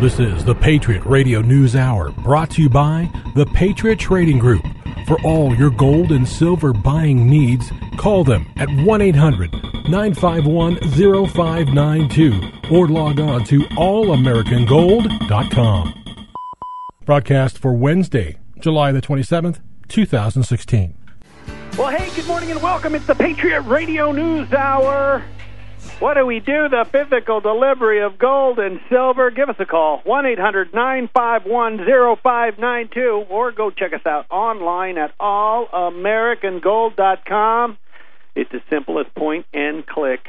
This is the Patriot Radio News Hour, brought to you by the Patriot Trading Group. For all your gold and silver buying needs, call them at 1 800 951 0592 or log on to allamericangold.com. Broadcast for Wednesday, July the 27th, 2016. Well, hey, good morning and welcome. It's the Patriot Radio News Hour. What do we do? The physical delivery of gold and silver. Give us a call, 1 800 951 0592, or go check us out online at allamericangold.com. It's as simple as point and click.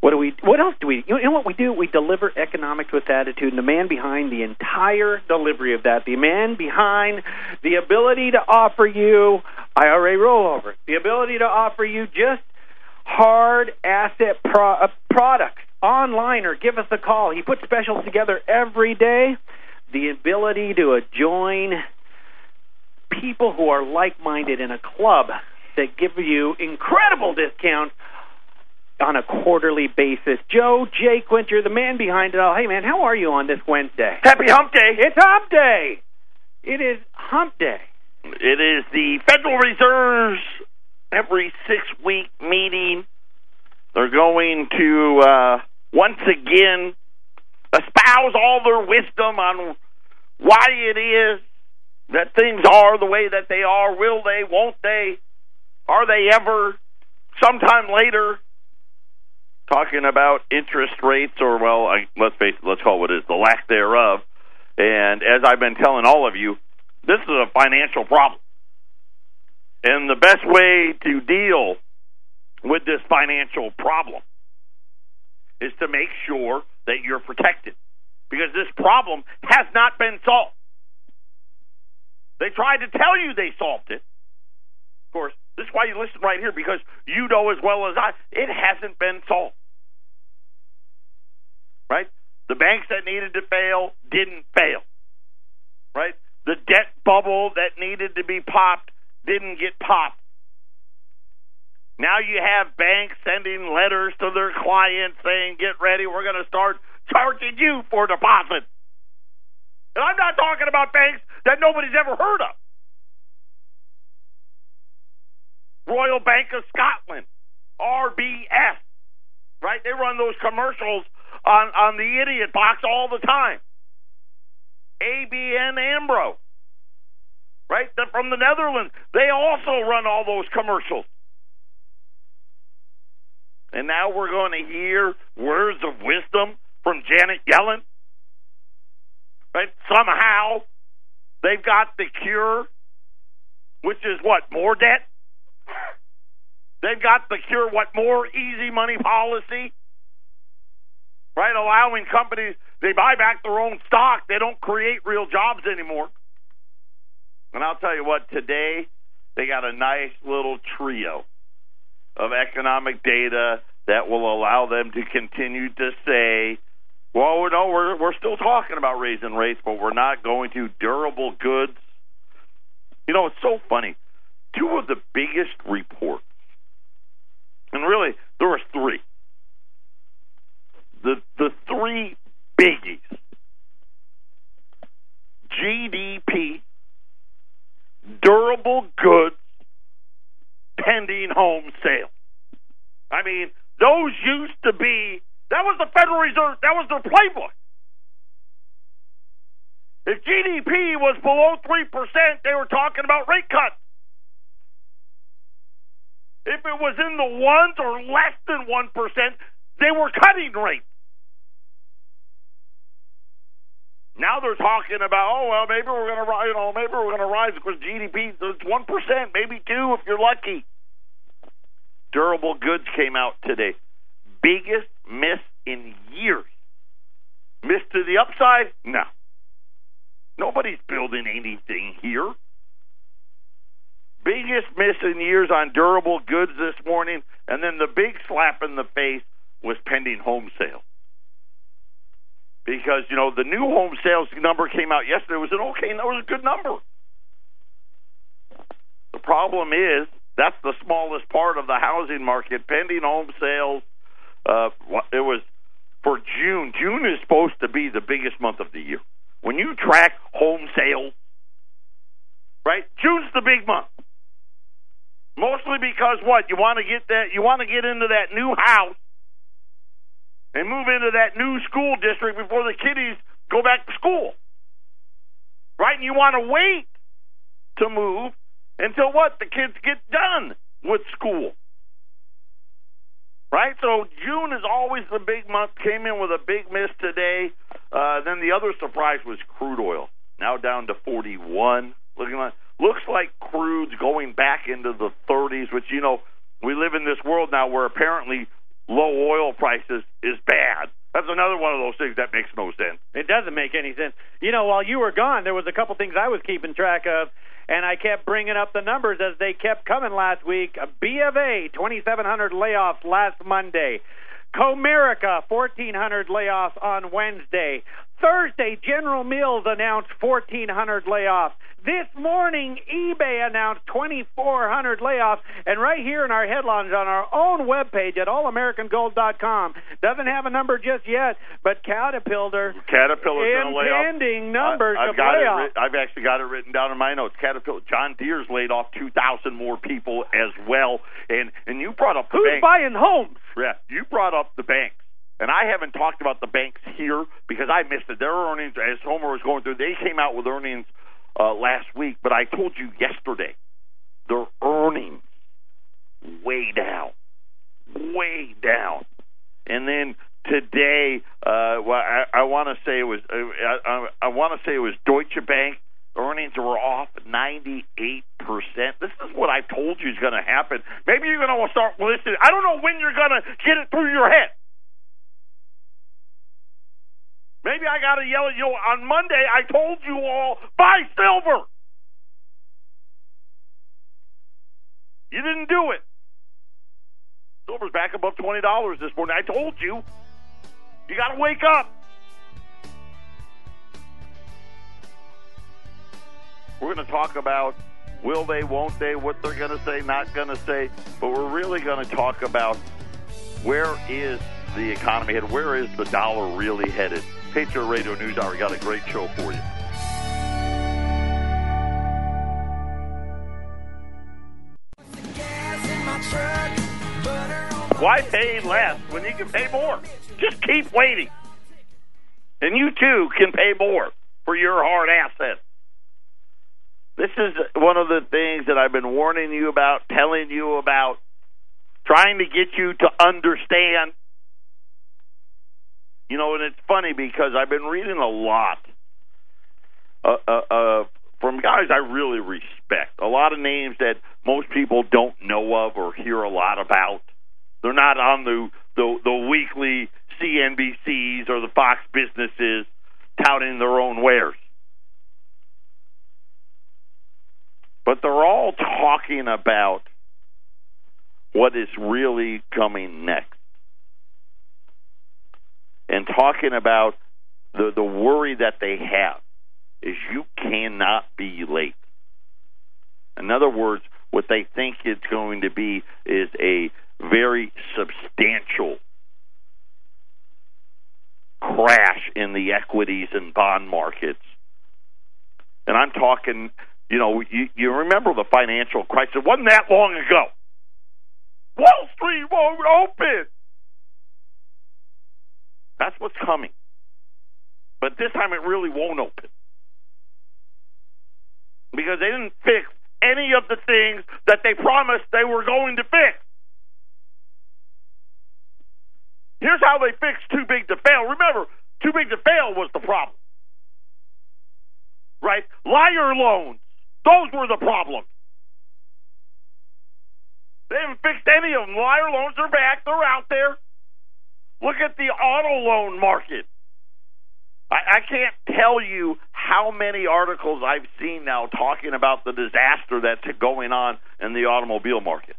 What do we? What else do we? You know what we do? We deliver economics with attitude. And the man behind the entire delivery of that, the man behind the ability to offer you IRA rollover, the ability to offer you just hard asset pro- uh, products online or give us a call. He puts specials together every day. The ability to join people who are like minded in a club that give you incredible discounts on a quarterly basis. Joe J. Quinter, the man behind it all. Hey, man, how are you on this Wednesday? Happy Hump Day. It's Hump Day. It is Hump Day. It is the Federal Reserve's every six week meeting. They're going to uh, once again espouse all their wisdom on why it is that things are the way that they are. Will they? Won't they? Are they ever? Sometime later, talking about interest rates, or well, I, let's face let's call it what it is, the lack thereof. And as I've been telling all of you, this is a financial problem. And the best way to deal with this financial problem is to make sure that you're protected. Because this problem has not been solved. They tried to tell you they solved it. Of course, this is why you listen right here, because you know as well as I, it hasn't been solved. Right? The banks that needed to fail didn't fail. Right? The debt bubble that needed to be popped didn't get popped. Now you have banks sending letters to their clients saying, get ready, we're going to start charging you for deposits. And I'm not talking about banks that nobody's ever heard of. Royal Bank of Scotland, RBS, right? They run those commercials on, on the idiot box all the time. ABN AMRO, right? They're from the Netherlands. They also run all those commercials. And now we're going to hear words of wisdom from Janet Yellen. Right? Somehow they've got the cure, which is what? More debt? They've got the cure, what? More easy money policy? Right? Allowing companies, they buy back their own stock. They don't create real jobs anymore. And I'll tell you what, today they got a nice little trio of economic data that will allow them to continue to say, well, no, we're we're still talking about raising rates, but we're not going to durable goods. You know, it's so funny. Two of the biggest reports, and really there were three. The the three biggies: GDP, durable goods, pending home sales. I mean, those used to be, that was the Federal Reserve, that was their playbook. If GDP was below 3%, they were talking about rate cuts. If it was in the ones or less than 1%, they were cutting rates. Now they're talking about, oh well, maybe we're going to, you know, maybe we're going to rise because GDP is one percent, maybe two if you're lucky. Durable goods came out today, biggest miss in years. Miss to the upside? No. Nobody's building anything here. Biggest miss in years on durable goods this morning, and then the big slap in the face was pending home sales because you know the new home sales number came out yesterday. It was an okay, that was a good number. The problem is that's the smallest part of the housing market. Pending home sales, uh, it was for June. June is supposed to be the biggest month of the year. When you track home sales, right? June's the big month. Mostly because what? You want to get that you want to get into that new house and move into that new school district before the kiddies go back to school. Right? And you want to wait to move until what? The kids get done with school. Right? So June is always the big month. Came in with a big miss today. Uh, then the other surprise was crude oil. Now down to 41. Looking like looks like crude's going back into the 30s, which you know we live in this world now where apparently low oil prices is bad. That's another one of those things that makes no sense. It doesn't make any sense. You know, while you were gone, there was a couple things I was keeping track of, and I kept bringing up the numbers as they kept coming last week. B of A, 2,700 layoffs last Monday. Comerica, 1,400 layoffs on Wednesday. Thursday, General Mills announced 1,400 layoffs. This morning, eBay announced 2,400 layoffs. And right here in our headlines on our own webpage at allamericangold.com, doesn't have a number just yet, but Caterpillar, Caterpillar's going to lay off. impending numbers I, I've of got it. layoffs. I've actually got it written down in my notes. Caterpillar, John Deere's laid off two thousand more people as well. And and you brought up the Who's bank. buying homes? Yeah, you brought up the banks. And I haven't talked about the banks here because I missed it. Their earnings, as Homer was going through, they came out with earnings uh, last week. But I told you yesterday, their earnings way down, way down. And then today, uh, well, I, I want to say it was, uh, I, I, want to say it was Deutsche Bank. Earnings were off 98%. This is what I told you is going to happen. Maybe you're going to start listening. I don't know when you're going to get it through your head. Maybe I got to yell at you. On Monday, I told you all, buy silver. You didn't do it. Silver's back above $20 this morning. I told you. You got to wake up. We're going to talk about will they, won't they, what they're going to say, not going to say, but we're really going to talk about where is the economy headed? Where is the dollar really headed? Patriot Radio News Hour got a great show for you. Why pay less when you can pay more? Just keep waiting. And you too can pay more for your hard assets. This is one of the things that I've been warning you about, telling you about, trying to get you to understand. You know, and it's funny because I've been reading a lot uh, uh, uh, from guys I really respect. A lot of names that most people don't know of or hear a lot about. They're not on the the, the weekly CNBCs or the Fox businesses touting their own wares. But they're all talking about what is really coming next. And talking about the, the worry that they have is you cannot be late. In other words, what they think it's going to be is a very substantial crash in the equities and bond markets. And I'm talking, you know, you, you remember the financial crisis. It wasn't that long ago. Wall Street won't open. That's what's coming. But this time it really won't open. Because they didn't fix any of the things that they promised they were going to fix. Here's how they fixed Too Big to Fail. Remember, Too Big to Fail was the problem. Right? Liar loans. Those were the problem. They haven't fixed any of them. Liar loans are back. They're out there. Look at the auto loan market. I, I can't tell you how many articles I've seen now talking about the disaster that's going on in the automobile market.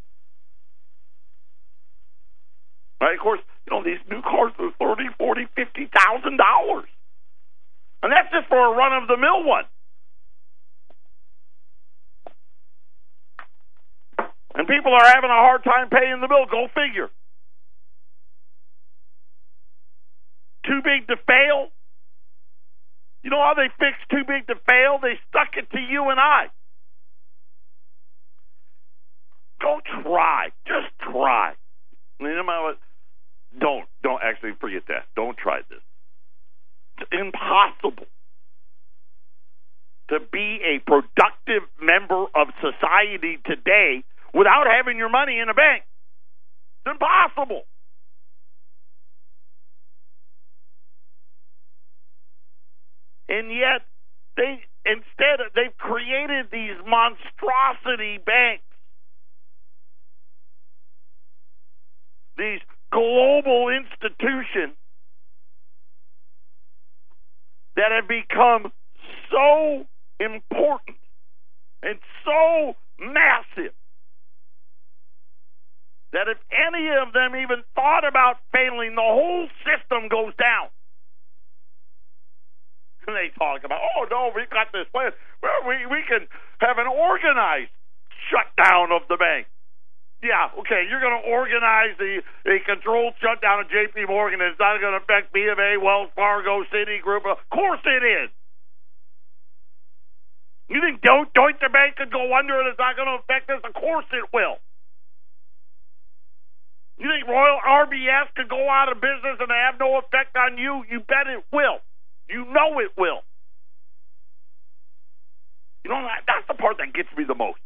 Right? Of course, you know these new cars are thirty, forty, fifty thousand dollars, and that's just for a run of the mill one. And people are having a hard time paying the bill. Go figure. Too big to fail? You know how they fixed too big to fail? They stuck it to you and I. Go try. Just try. What? Don't. Don't actually forget that. Don't try this. It's impossible to be a productive member of society today without having your money in a bank. It's impossible. And yet, they instead they've created these monstrosity banks, these global institutions that have become so important and so massive that if any of them even thought about failing, the whole system goes down. They talk about, oh no, we got this plan. Well, we we can have an organized shutdown of the bank. Yeah, okay, you're going to organize the a controlled shutdown of J.P. Morgan. It's not going to affect B of A, Wells Fargo, Citigroup. Of course it is. You think Deutsche Bank could go under and it's not going to affect us? Of course it will. You think Royal RBS could go out of business and have no effect on you? You bet it will. You know it will. You know, that's the part that gets me the most.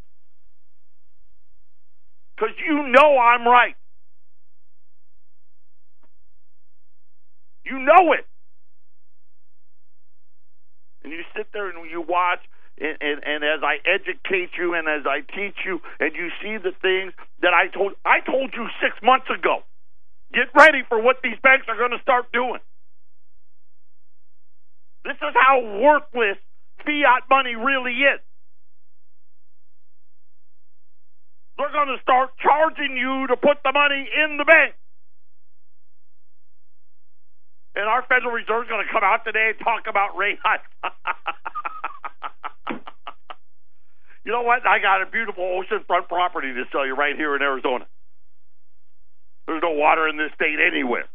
Because you know I'm right. You know it. And you sit there and you watch and, and, and as I educate you and as I teach you, and you see the things that I told I told you six months ago. Get ready for what these banks are going to start doing. This is how worthless fiat money really is. They're going to start charging you to put the money in the bank. And our Federal Reserve is going to come out today and talk about rate hikes. You know what? I got a beautiful oceanfront property to sell you right here in Arizona. There's no water in this state anywhere.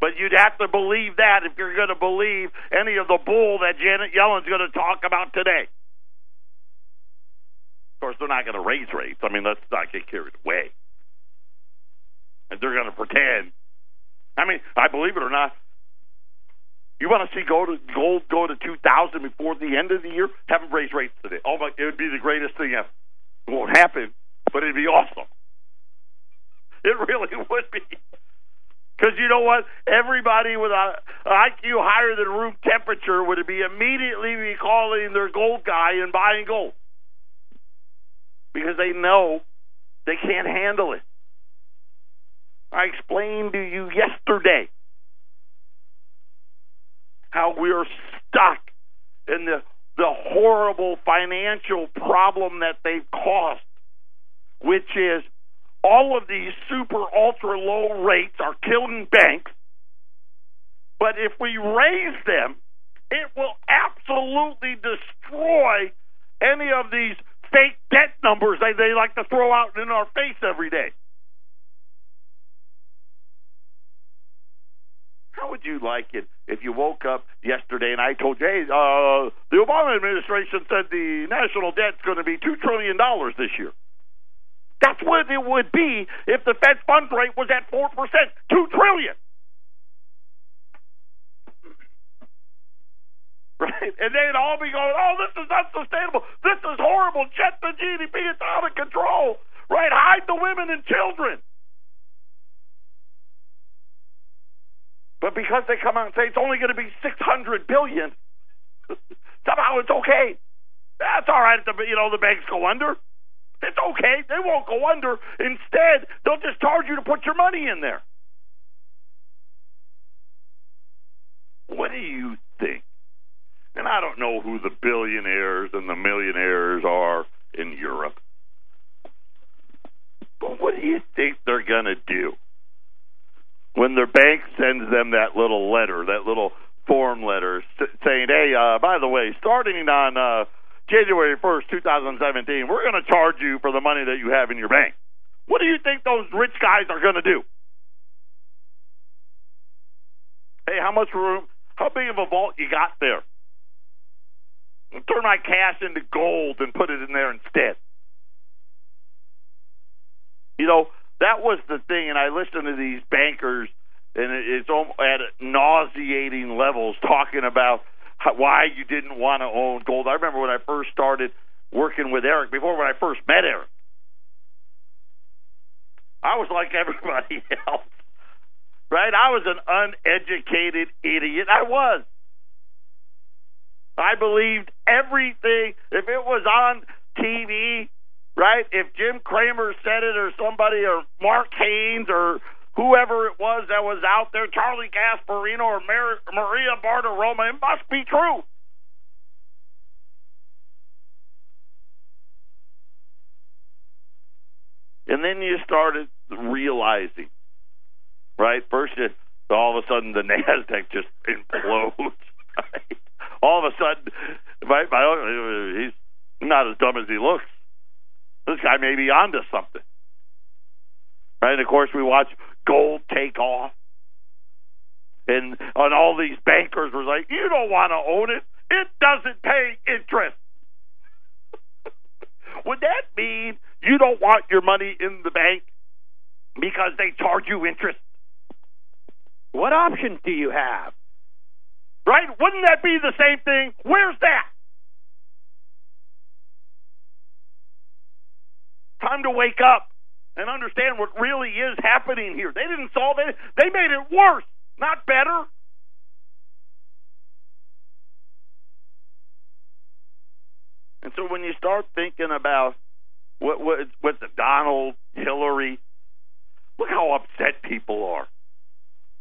But you'd have to believe that if you're going to believe any of the bull that Janet Yellen's going to talk about today. Of course, they're not going to raise rates. I mean, let's not get carried away. And they're going to pretend. I mean, I believe it or not, you want to see gold, gold go to 2,000 before the end of the year? Have them raise rates today. Oh, my, it would be the greatest thing ever. It won't happen, but it'd be awesome. It really would be. Because you know what? Everybody with a, IQ higher than room temperature would be immediately be calling their gold guy and buying gold. Because they know they can't handle it. I explained to you yesterday how we're stuck in the the horrible financial problem that they've caused, which is all of these super ultra low rates are killing banks. But if we raise them, it will absolutely destroy any of these fake debt numbers they, they like to throw out in our face every day. How would you like it if you woke up yesterday and I told you, hey, uh, the Obama administration said the national debt's going to be $2 trillion this year? That's what it would be if the Fed funds rate was at 4%, 2 trillion. Right? And they'd all be going, oh, this is unsustainable. This is horrible. Jet the GDP. It's out of control. Right? Hide the women and children. But because they come out and say it's only going to be 600 billion, somehow it's okay. That's all right. The, you know, the banks go under. It's okay. They won't go under. Instead, they'll just charge you to put your money in there. What do you think? And I don't know who the billionaires and the millionaires are in Europe. But what do you think they're going to do? when their bank sends them that little letter, that little form letter saying, "Hey, uh, by the way, starting on uh, January 1st, 2017, we're going to charge you for the money that you have in your bank." What do you think those rich guys are going to do? Hey, how much room? How big of a vault you got there? Turn my cash into gold and put it in there instead. You know, that was the thing, and I listened to these bankers, and it's at nauseating levels talking about why you didn't want to own gold. I remember when I first started working with Eric, before when I first met Eric, I was like everybody else, right? I was an uneducated idiot. I was. I believed everything. If it was on TV, right? If Jim Cramer said it or somebody or Mark Haines or whoever it was that was out there, Charlie Gasparino or Mar- Maria Bartiromo, it must be true. And then you started realizing, right? First, it, all of a sudden the Nasdaq just implodes. Right? All of a sudden, he's not as dumb as he looks. This guy may be onto something. Right? And of course, we watch gold take off. And, and all these bankers were like, you don't want to own it. It doesn't pay interest. Would that mean you don't want your money in the bank because they charge you interest? What options do you have? Right? Wouldn't that be the same thing? Where's that? Time to wake up and understand what really is happening here. They didn't solve it, they made it worse, not better. And so when you start thinking about what what what the Donald, Hillary, look how upset people are.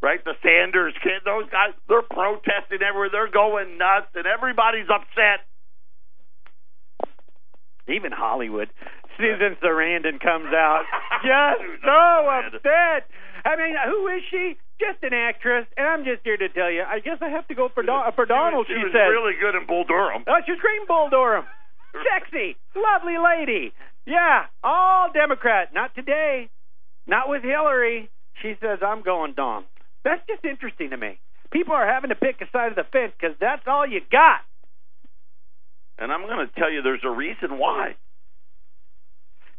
Right? The Sanders kids, those guys, they're protesting everywhere. They're going nuts, and everybody's upset. Even Hollywood. Susan Sarandon comes out just so upset. I mean, who is she? Just an actress, and I'm just here to tell you. I guess I have to go for Don- for Donald. She, she was said. really good in Bull Durham. Oh, she's great in Bull Durham. Sexy, lovely lady. Yeah, all Democrat. Not today. Not with Hillary. She says I'm going Don. That's just interesting to me. People are having to pick a side of the fence because that's all you got. And I'm going to tell you, there's a reason why.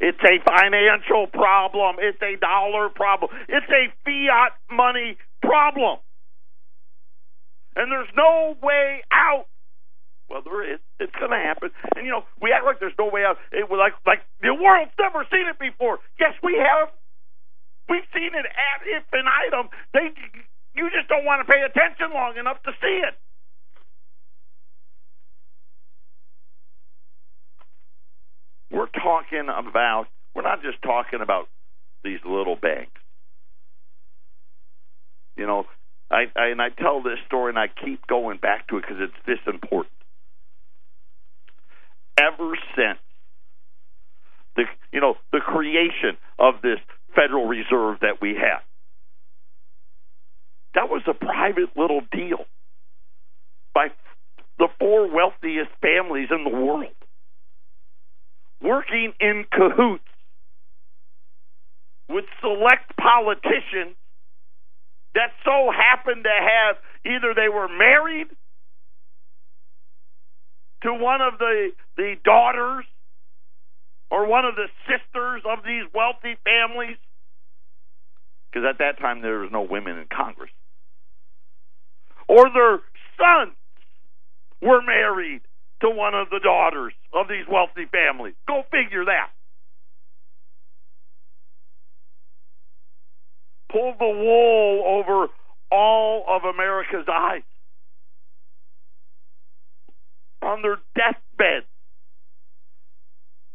It's a financial problem. It's a dollar problem. It's a fiat money problem. And there's no way out. Well, there is. It's going to happen. And you know, we act like there's no way out. It was like like the world's never seen it before. Yes, we have. We've seen it ad infinitum. They, you just don't want to pay attention long enough to see it. We're talking about. We're not just talking about these little banks. You know, I, I and I tell this story and I keep going back to it because it's this important. Ever since the you know the creation of this Federal Reserve that we have, that was a private little deal by the four wealthiest families in the world working in cahoots with select politicians that so happened to have either they were married to one of the the daughters or one of the sisters of these wealthy families because at that time there was no women in Congress or their sons were married to one of the daughters of these wealthy families. Go figure that. Pull the wool over all of America's eyes. On their deathbed,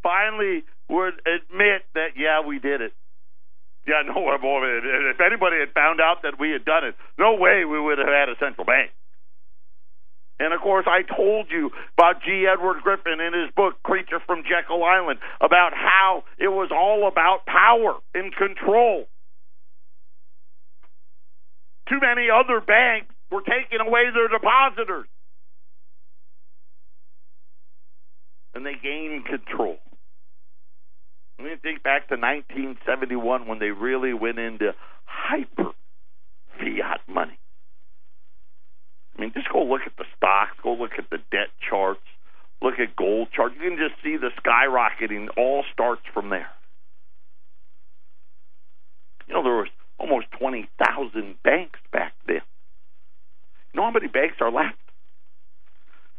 finally would admit that, yeah, we did it. Yeah, no, way if anybody had found out that we had done it, no way we would have had a central bank. And of course, I told you about G. Edward Griffin in his book, Creature from Jekyll Island, about how it was all about power and control. Too many other banks were taking away their depositors. And they gained control. Let me think back to 1971 when they really went into hyper fiat money. Mean, just go look at the stocks, go look at the debt charts, look at gold charts. You can just see the skyrocketing all starts from there. You know, there was almost 20,000 banks back then. You know how many banks are left?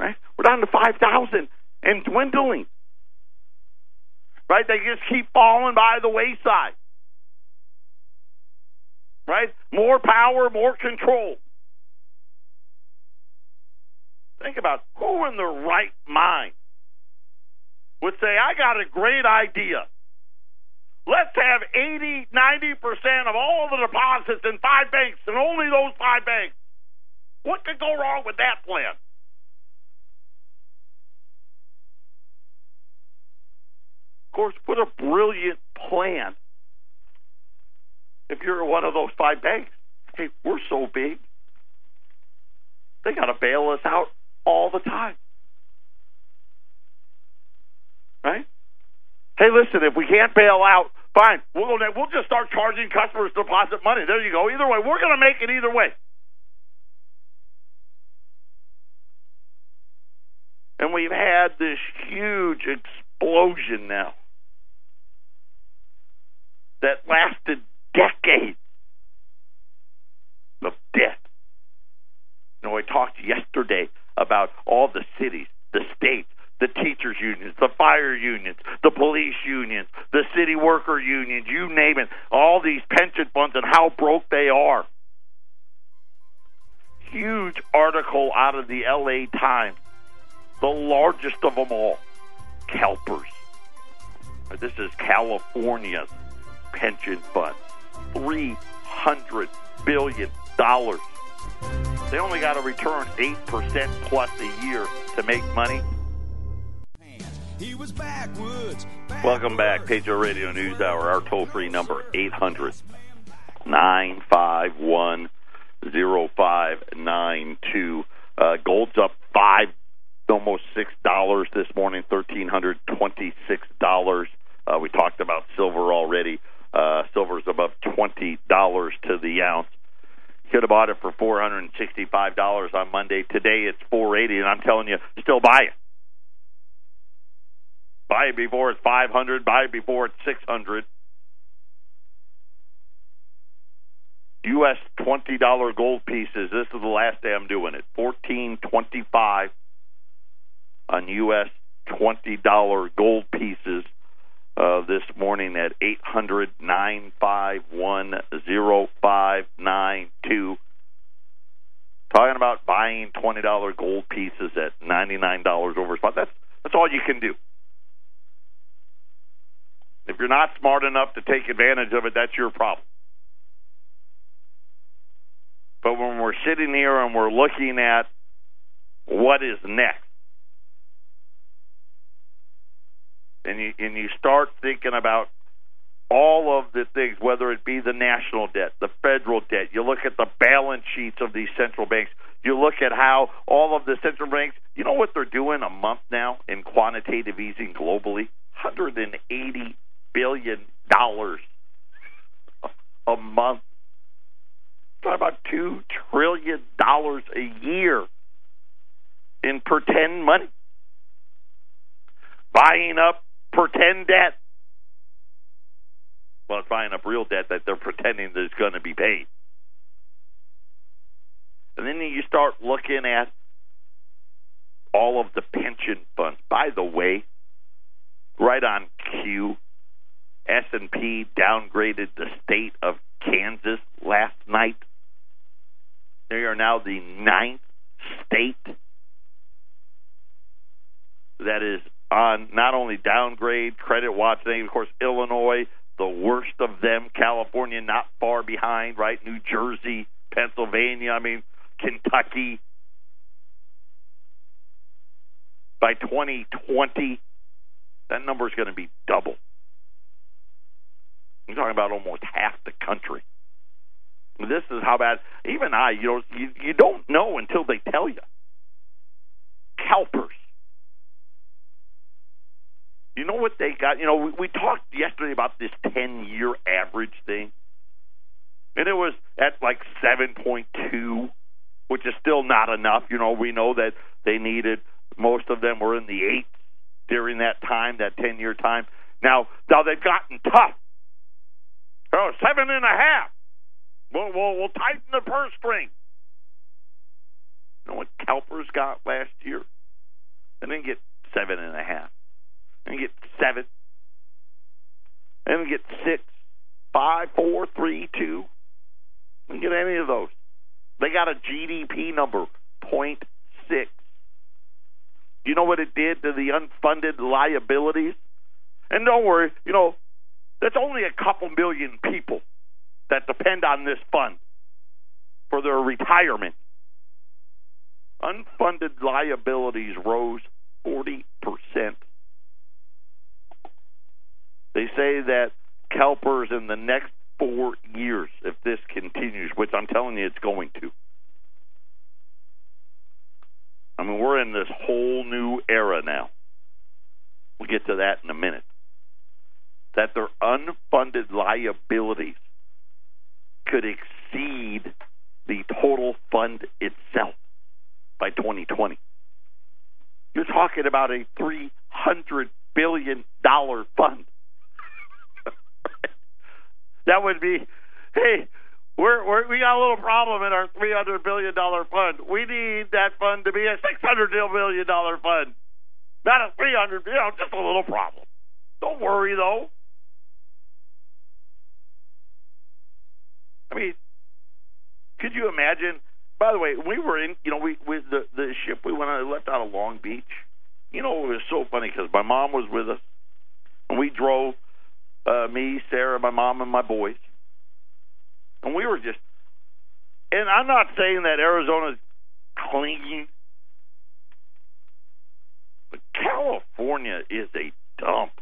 Right? We're down to 5,000 and dwindling. Right? They just keep falling by the wayside. Right? More power, more control. Think about who in their right mind would say, I got a great idea. Let's have 80, 90% of all the deposits in five banks and only those five banks. What could go wrong with that plan? Of course, what a brilliant plan. If you're one of those five banks, hey, we're so big, they got to bail us out all the time. Right? Hey, listen, if we can't bail out, fine. We'll go, we'll just start charging customers deposit money. There you go. Either way, we're going to make it either way. And we've had this huge explosion now that lasted decades of debt. You know, I talked yesterday about all the cities, the states, the teachers unions, the fire unions, the police unions, the city worker unions, you name it, all these pension funds and how broke they are. Huge article out of the LA Times, the largest of them all, CalPERS. This is California's pension fund. $300 billion. They only got to return 8% plus a year to make money. He was backwoods, backwoods. Welcome back, Patriot Radio News Hour. Our toll free number, 800 951 0592. Uh, gold's up five, almost six dollars this morning, thirteen hundred twenty-six dollars. Uh, we talked about silver already. Uh, silver's above twenty dollars to the ounce. Could have bought it for four hundred and sixty-five dollars on Monday. Today it's four eighty, and I'm telling you, still buy it. Buy it before it's 500. Buy it before it's 600. U.S. $20 gold pieces. This is the last day I'm doing it. 1425 on U.S. $20 gold pieces uh, this morning at 800 951 0592. Talking about buying $20 gold pieces at $99 over spot. That's, that's all you can do. If you're not smart enough to take advantage of it, that's your problem. But when we're sitting here and we're looking at what is next, and you and you start thinking about all of the things, whether it be the national debt, the federal debt, you look at the balance sheets of these central banks, you look at how all of the central banks, you know what they're doing a month now in quantitative easing globally? 180 billion dollars a month. Talk about two trillion dollars a year in pretend money, buying up pretend debt. Well, it's buying up real debt that they're pretending it's going to be paid. And then you start looking at all of the pension funds. By the way, right on cue, S&P downgraded the state of Kansas last night. They are now the ninth state that is on not only downgrade credit watch, then of course Illinois, the worst of them, California not far behind, right? New Jersey, Pennsylvania, I mean Kentucky. By 2020, that number is going to be double. I'm talking about almost half the country. This is how bad. Even I, you know, you, you don't know until they tell you. CalPERS. You know what they got? You know, we, we talked yesterday about this 10 year average thing, and it was at like 7.2. which is still not enough. You know, we know that they needed most of them were in the eights during that time, that ten year time. Now, now they've gotten tough. Oh, seven and a half. We'll, we'll, we'll tighten the purse string. You know what CalPERS got last year? They didn't get seven and a half. Didn't get seven. They didn't get six, five, four, three, two. Didn't get any of those. They got a GDP number, point six. You know what it did to the unfunded liabilities? And don't worry, you know, that's only a couple million people that depend on this fund for their retirement. Unfunded liabilities rose 40%. They say that CalPERS in the next four years, if this continues, which I'm telling you it's going to. I mean, we're in this whole new era now. We'll get to that in a minute. That their unfunded liabilities could exceed the total fund itself by 2020. You're talking about a $300 billion fund. That would be, hey, we're, we're, we got a little problem in our $300 billion fund. We need that fund to be a $600 billion fund, not a 300 you know, just a little problem. Don't worry, though. I mean, could you imagine? By the way, we were in, you know, we with the the ship we went on, left out of Long Beach. You know, it was so funny because my mom was with us, and we drove. Uh, me, Sarah, my mom, and my boys, and we were just. And I'm not saying that Arizona's clean, but California is a dump.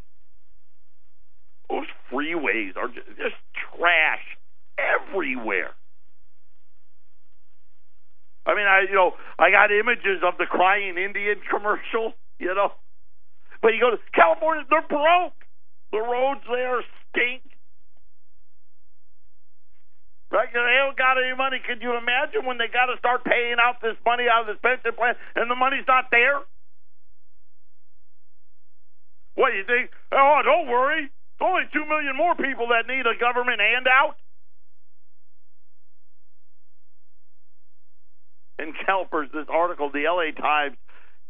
Those freeways are just, just trash everywhere. I mean, I you know I got images of the crying Indian commercial, you know, but you go to California, they're broke. The roads there stink. Right? They don't got any money. Could you imagine when they got to start paying out this money out of this pension plan and the money's not there? What do you think? Oh, don't worry. Only two million more people that need a government handout. in CalPERS, this article, the LA Times,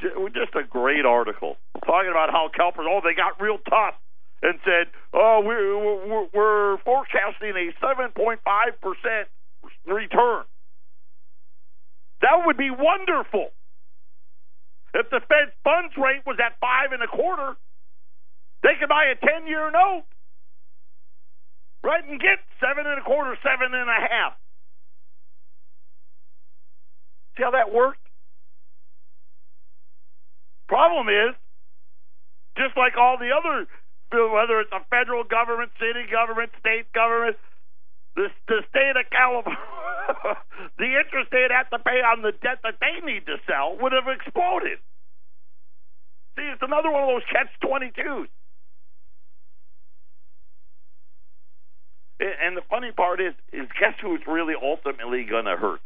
just a great article talking about how CalPERS, oh, they got real tough and said, oh, we're, we're forecasting a 7.5% return. That would be wonderful. If the Fed funds rate was at five and a quarter, they could buy a 10 year note, right, and get seven and a quarter, seven and a half. See how that worked? Problem is, just like all the other, whether it's a federal government, city government, state government, the, the state of California, the interest they'd have to pay on the debt that they need to sell would have exploded. See, it's another one of those catch 22s. And the funny part is, is guess who's really ultimately going to hurt?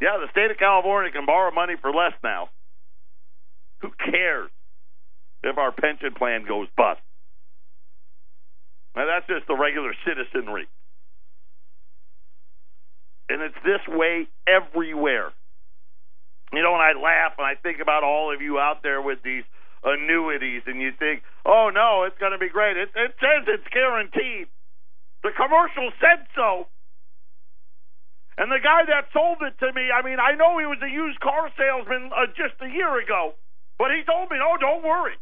Yeah, the state of California can borrow money for less now. Who cares if our pension plan goes bust? Now, that's just the regular citizenry. And it's this way everywhere. You know, when I laugh and I think about all of you out there with these annuities, and you think, oh no, it's going to be great. It, it says it's guaranteed. The commercial said so. And the guy that sold it to me, I mean, I know he was a used car salesman uh, just a year ago, but he told me, "Oh, don't worry.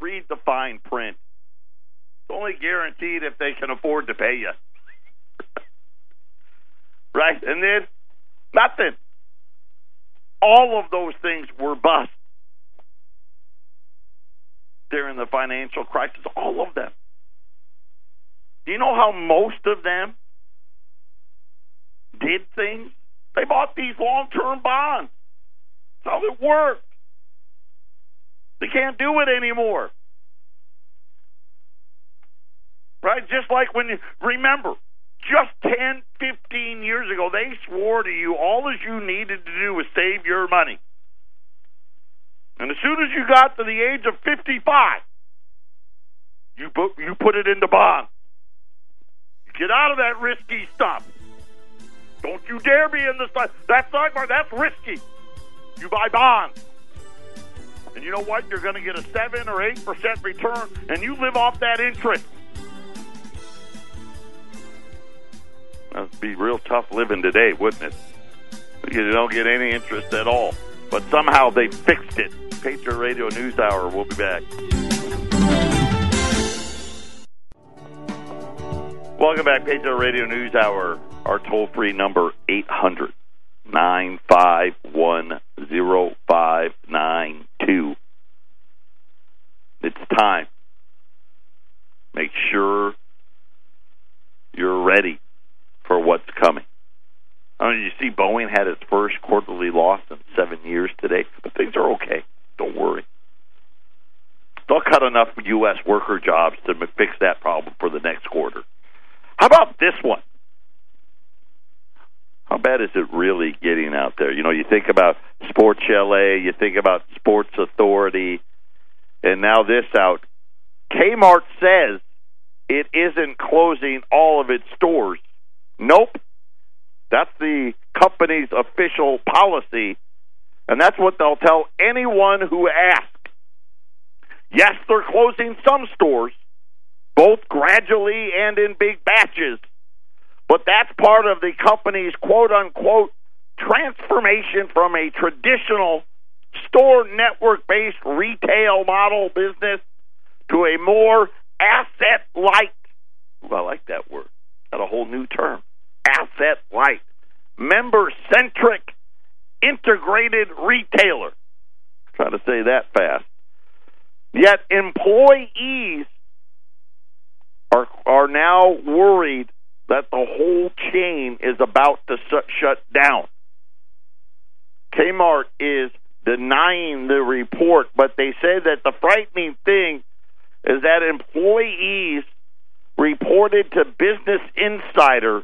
Read the fine print. It's only guaranteed if they can afford to pay you." right? And then nothing. All of those things were bust during the financial crisis. All of them. Do you know how most of them did things. They bought these long term bonds. That's how it worked. They can't do it anymore. Right? Just like when you remember just 10, 15 years ago, they swore to you all that you needed to do was save your money. And as soon as you got to the age of 55, you put, you put it into bonds. You get out of that risky stuff. Don't you dare be in the stock. That stock market, that's risky. You buy bonds. And you know what? You're going to get a 7 or 8% return, and you live off that interest. That'd be real tough living today, wouldn't it? You don't get any interest at all. But somehow they fixed it. Patriot Radio News Hour. We'll be back. Welcome back, Patriot Radio News Hour. Our toll free number 800 951 0592. It's time. Make sure you're ready for what's coming. I mean, you see, Boeing had its first quarterly loss in seven years today, but things are okay. Don't worry. They'll cut enough U.S. worker jobs to fix that problem for the next quarter. How about this one? How bad is it really getting out there? You know, you think about Sports Chalet, you think about Sports Authority, and now this out. Kmart says it isn't closing all of its stores. Nope. That's the company's official policy, and that's what they'll tell anyone who asks. Yes, they're closing some stores, both gradually and in big batches, but that's part of the company's quote unquote transformation from a traditional store network based retail model business to a more asset light. I like that word. Got a whole new term. Asset light. Member centric integrated retailer. Try to say that fast. Yet employees are are now worried that the whole chain is about to shut down. Kmart is denying the report, but they say that the frightening thing is that employees reported to Business Insider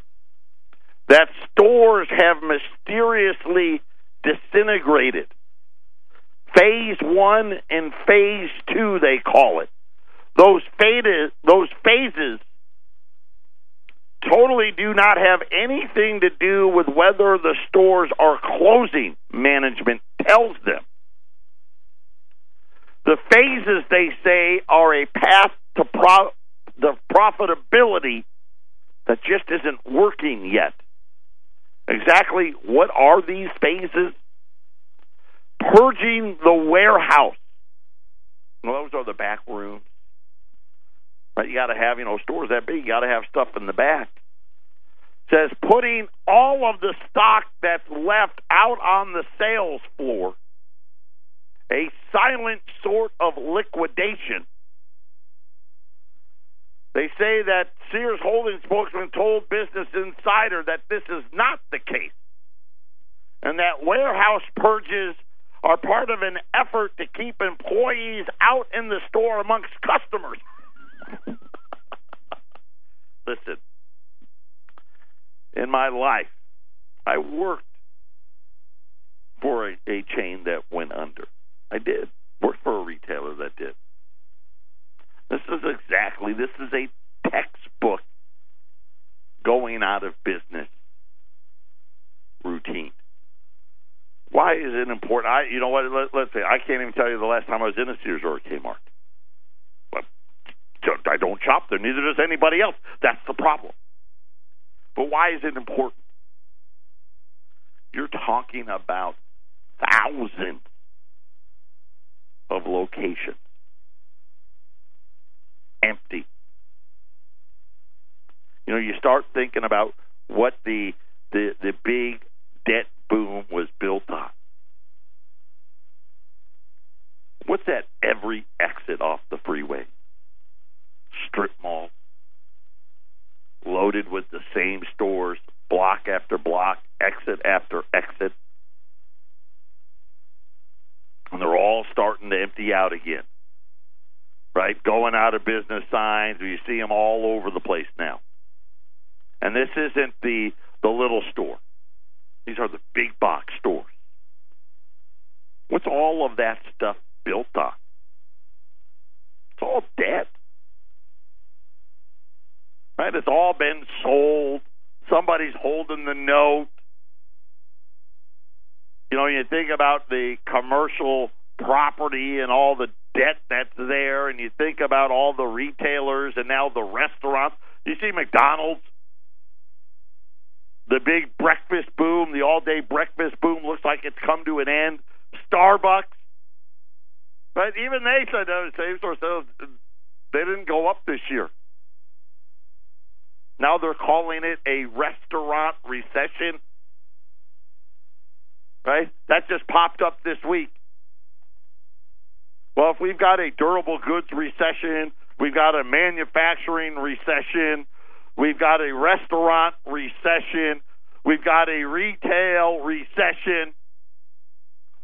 that stores have mysteriously disintegrated. Phase one and phase two, they call it. Those phases, those phases totally do not have anything to do with whether the stores are closing, management tells them. The phases, they say, are a path to pro- the profitability that just isn't working yet. Exactly what are these phases? Purging the warehouse. Well, those are the back rooms. Right? You got to have, you know, stores that big, you got to have stuff in the back. Says putting all of the stock that's left out on the sales floor, a silent sort of liquidation they say that Sears Holdings spokesman told Business Insider that this is not the case, and that warehouse purges are part of an effort to keep employees out in the store amongst customers. Listen, in my life, I worked for a, a chain that went under. I did. Worked for a retailer that did. This is exactly, this is a textbook going out of business routine. Why is it important? I, you know what? Let, us say I can't even tell you the last time I was in a Sears or a Kmart. I don't shop there. Neither does anybody else. That's the problem. But why is it important? You're talking about thousands of locations empty. You know, you start thinking about what the the the big debt boom was built on. What's that every exit off the freeway? Strip mall. Loaded with the same stores, block after block, exit after exit. And they're all starting to empty out again right? Going out of business signs. You see them all over the place now. And this isn't the the little store. These are the big box stores. What's all of that stuff built on? It's all debt. Right? It's all been sold. Somebody's holding the note. You know, you think about the commercial property and all the debt that's there, and you think about all the retailers and now the restaurants. You see McDonald's, the big breakfast boom, the all day breakfast boom looks like it's come to an end. Starbucks, but even they said uh, same sales they didn't go up this year. Now they're calling it a restaurant recession. Right? That just popped up this week. Well, if we've got a durable goods recession, we've got a manufacturing recession, we've got a restaurant recession, we've got a retail recession.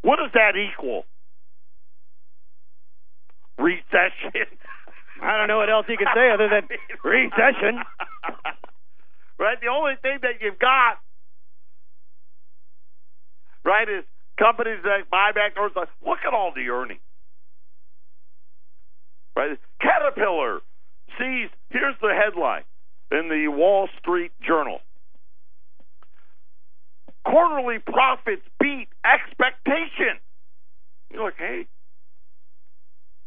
What does that equal? Recession. I don't know what else you could say other than recession. right? The only thing that you've got, right, is companies that buy back their stock. Look at all the earnings. Right? Caterpillar sees, here's the headline in the Wall Street Journal. Quarterly profits beat expectation. You're like, hey,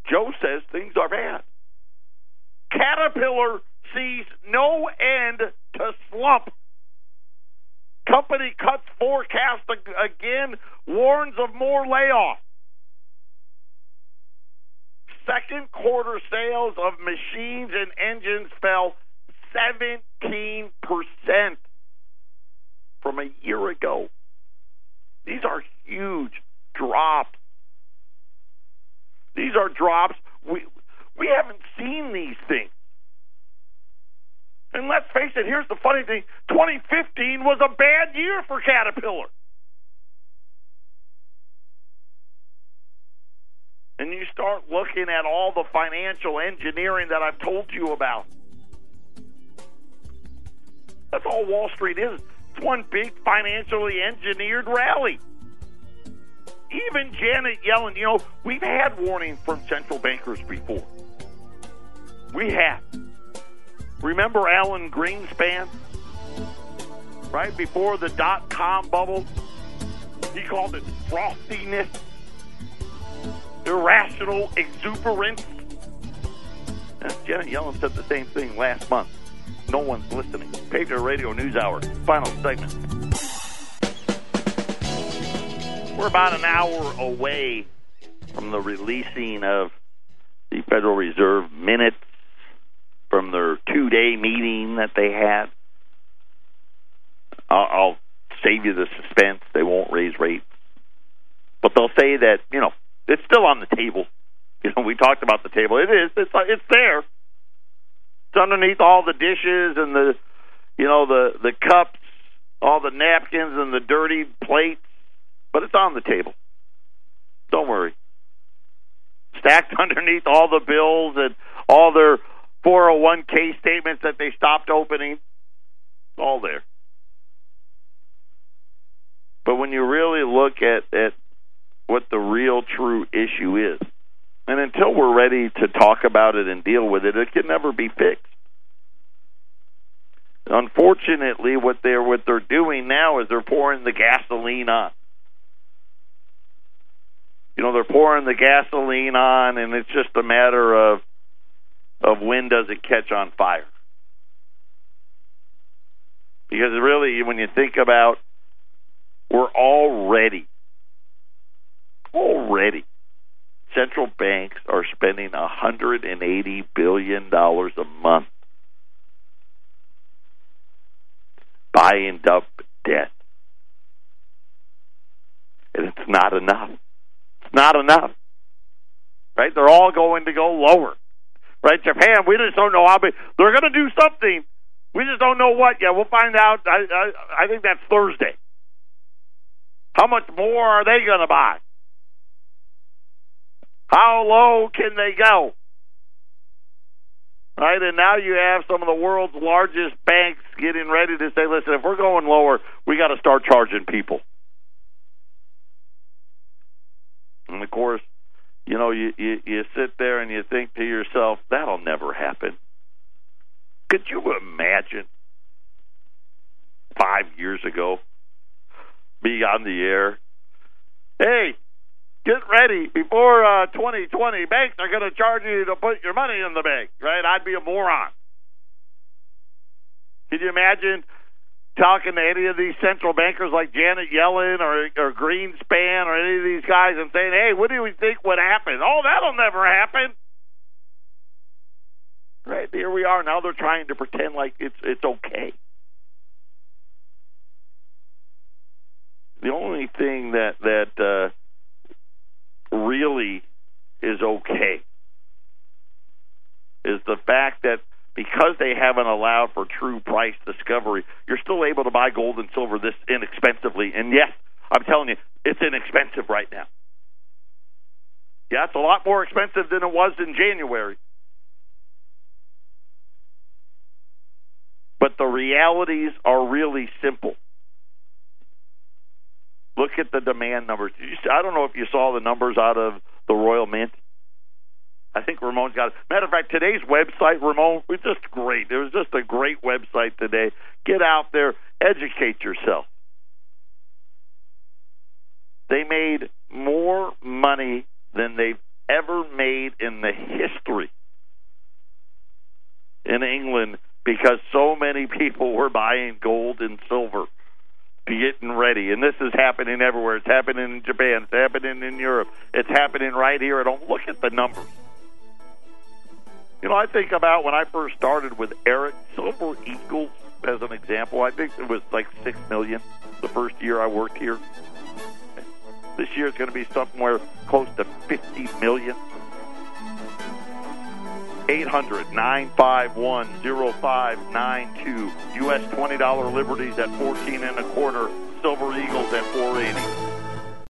Joe says things are bad. Caterpillar sees no end to slump. Company cuts forecast again, warns of more layoffs. Second quarter sales of machines and engines fell 17% from a year ago. These are huge drops. These are drops we we haven't seen these things. And let's face it, here's the funny thing 2015 was a bad year for Caterpillar. And you start looking at all the financial engineering that I've told you about. That's all Wall Street is. It's one big financially engineered rally. Even Janet Yellen, you know, we've had warnings from central bankers before. We have. Remember Alan Greenspan? Right before the dot com bubble? He called it frothiness, irrational exuberance. And Janet Yellen said the same thing last month. No one's listening. Patriot Radio News Hour, final segment. We're about an hour away from the releasing of the Federal Reserve minutes from their two day meeting that they had. I'll, I'll save you the suspense. They won't raise rates. But they'll say that, you know, it's still on the table. You know, we talked about the table. It is. It's it's there. It's underneath all the dishes and the, you know, the the cups, all the napkins and the dirty plates. But it's on the table. Don't worry. Stacked underneath all the bills and all their 401k statements that they stopped opening. All there. But when you really look at, at what the real true issue is, and until we're ready to talk about it and deal with it, it can never be fixed. Unfortunately, what they're what they're doing now is they're pouring the gasoline on. You know, they're pouring the gasoline on, and it's just a matter of of when does it catch on fire. Because really, when you think about, we're already, already, central banks are spending 180 billion dollars a month buying up debt, and it's not enough. It's not enough, right? They're all going to go lower right? Japan, we just don't know how big. They're going to do something. We just don't know what yet. We'll find out. I, I, I think that's Thursday. How much more are they going to buy? How low can they go? Right, and now you have some of the world's largest banks getting ready to say, listen, if we're going lower, we got to start charging people. And of course, you know, you, you you sit there and you think to yourself, that'll never happen. Could you imagine five years ago being on the air? Hey, get ready before uh, 2020. Banks are going to charge you to put your money in the bank, right? I'd be a moron. Could you imagine talking to any of these central bankers like Janet Yellen or or Greenspan or any of these guys and saying, "Hey, what do we think would happen?" Oh, that'll never happen. Right here we are now. They're trying to pretend like it's it's okay. The only thing that that uh, really is okay is the fact that because they haven't allowed for true price discovery, you're still able to buy gold and silver this inexpensively. And yes, I'm telling you, it's inexpensive right now. Yeah, it's a lot more expensive than it was in January. But the realities are really simple. Look at the demand numbers. I don't know if you saw the numbers out of the Royal Mint. I think Ramon's got it. Matter of fact, today's website, Ramon, was just great. It was just a great website today. Get out there, educate yourself. They made more money than they've ever made in the history in England because so many people were buying gold and silver, getting ready. And this is happening everywhere. It's happening in Japan. It's happening in Europe. It's happening right here at home. Look at the numbers. You know, I think about when I first started with Eric Silver Eagles as an example. I think it was like six million the first year I worked here. This year it's going to be somewhere close to fifty million. 800 951 0592. U.S. $20 liberties at 14 and a quarter. Silver Eagles at 480.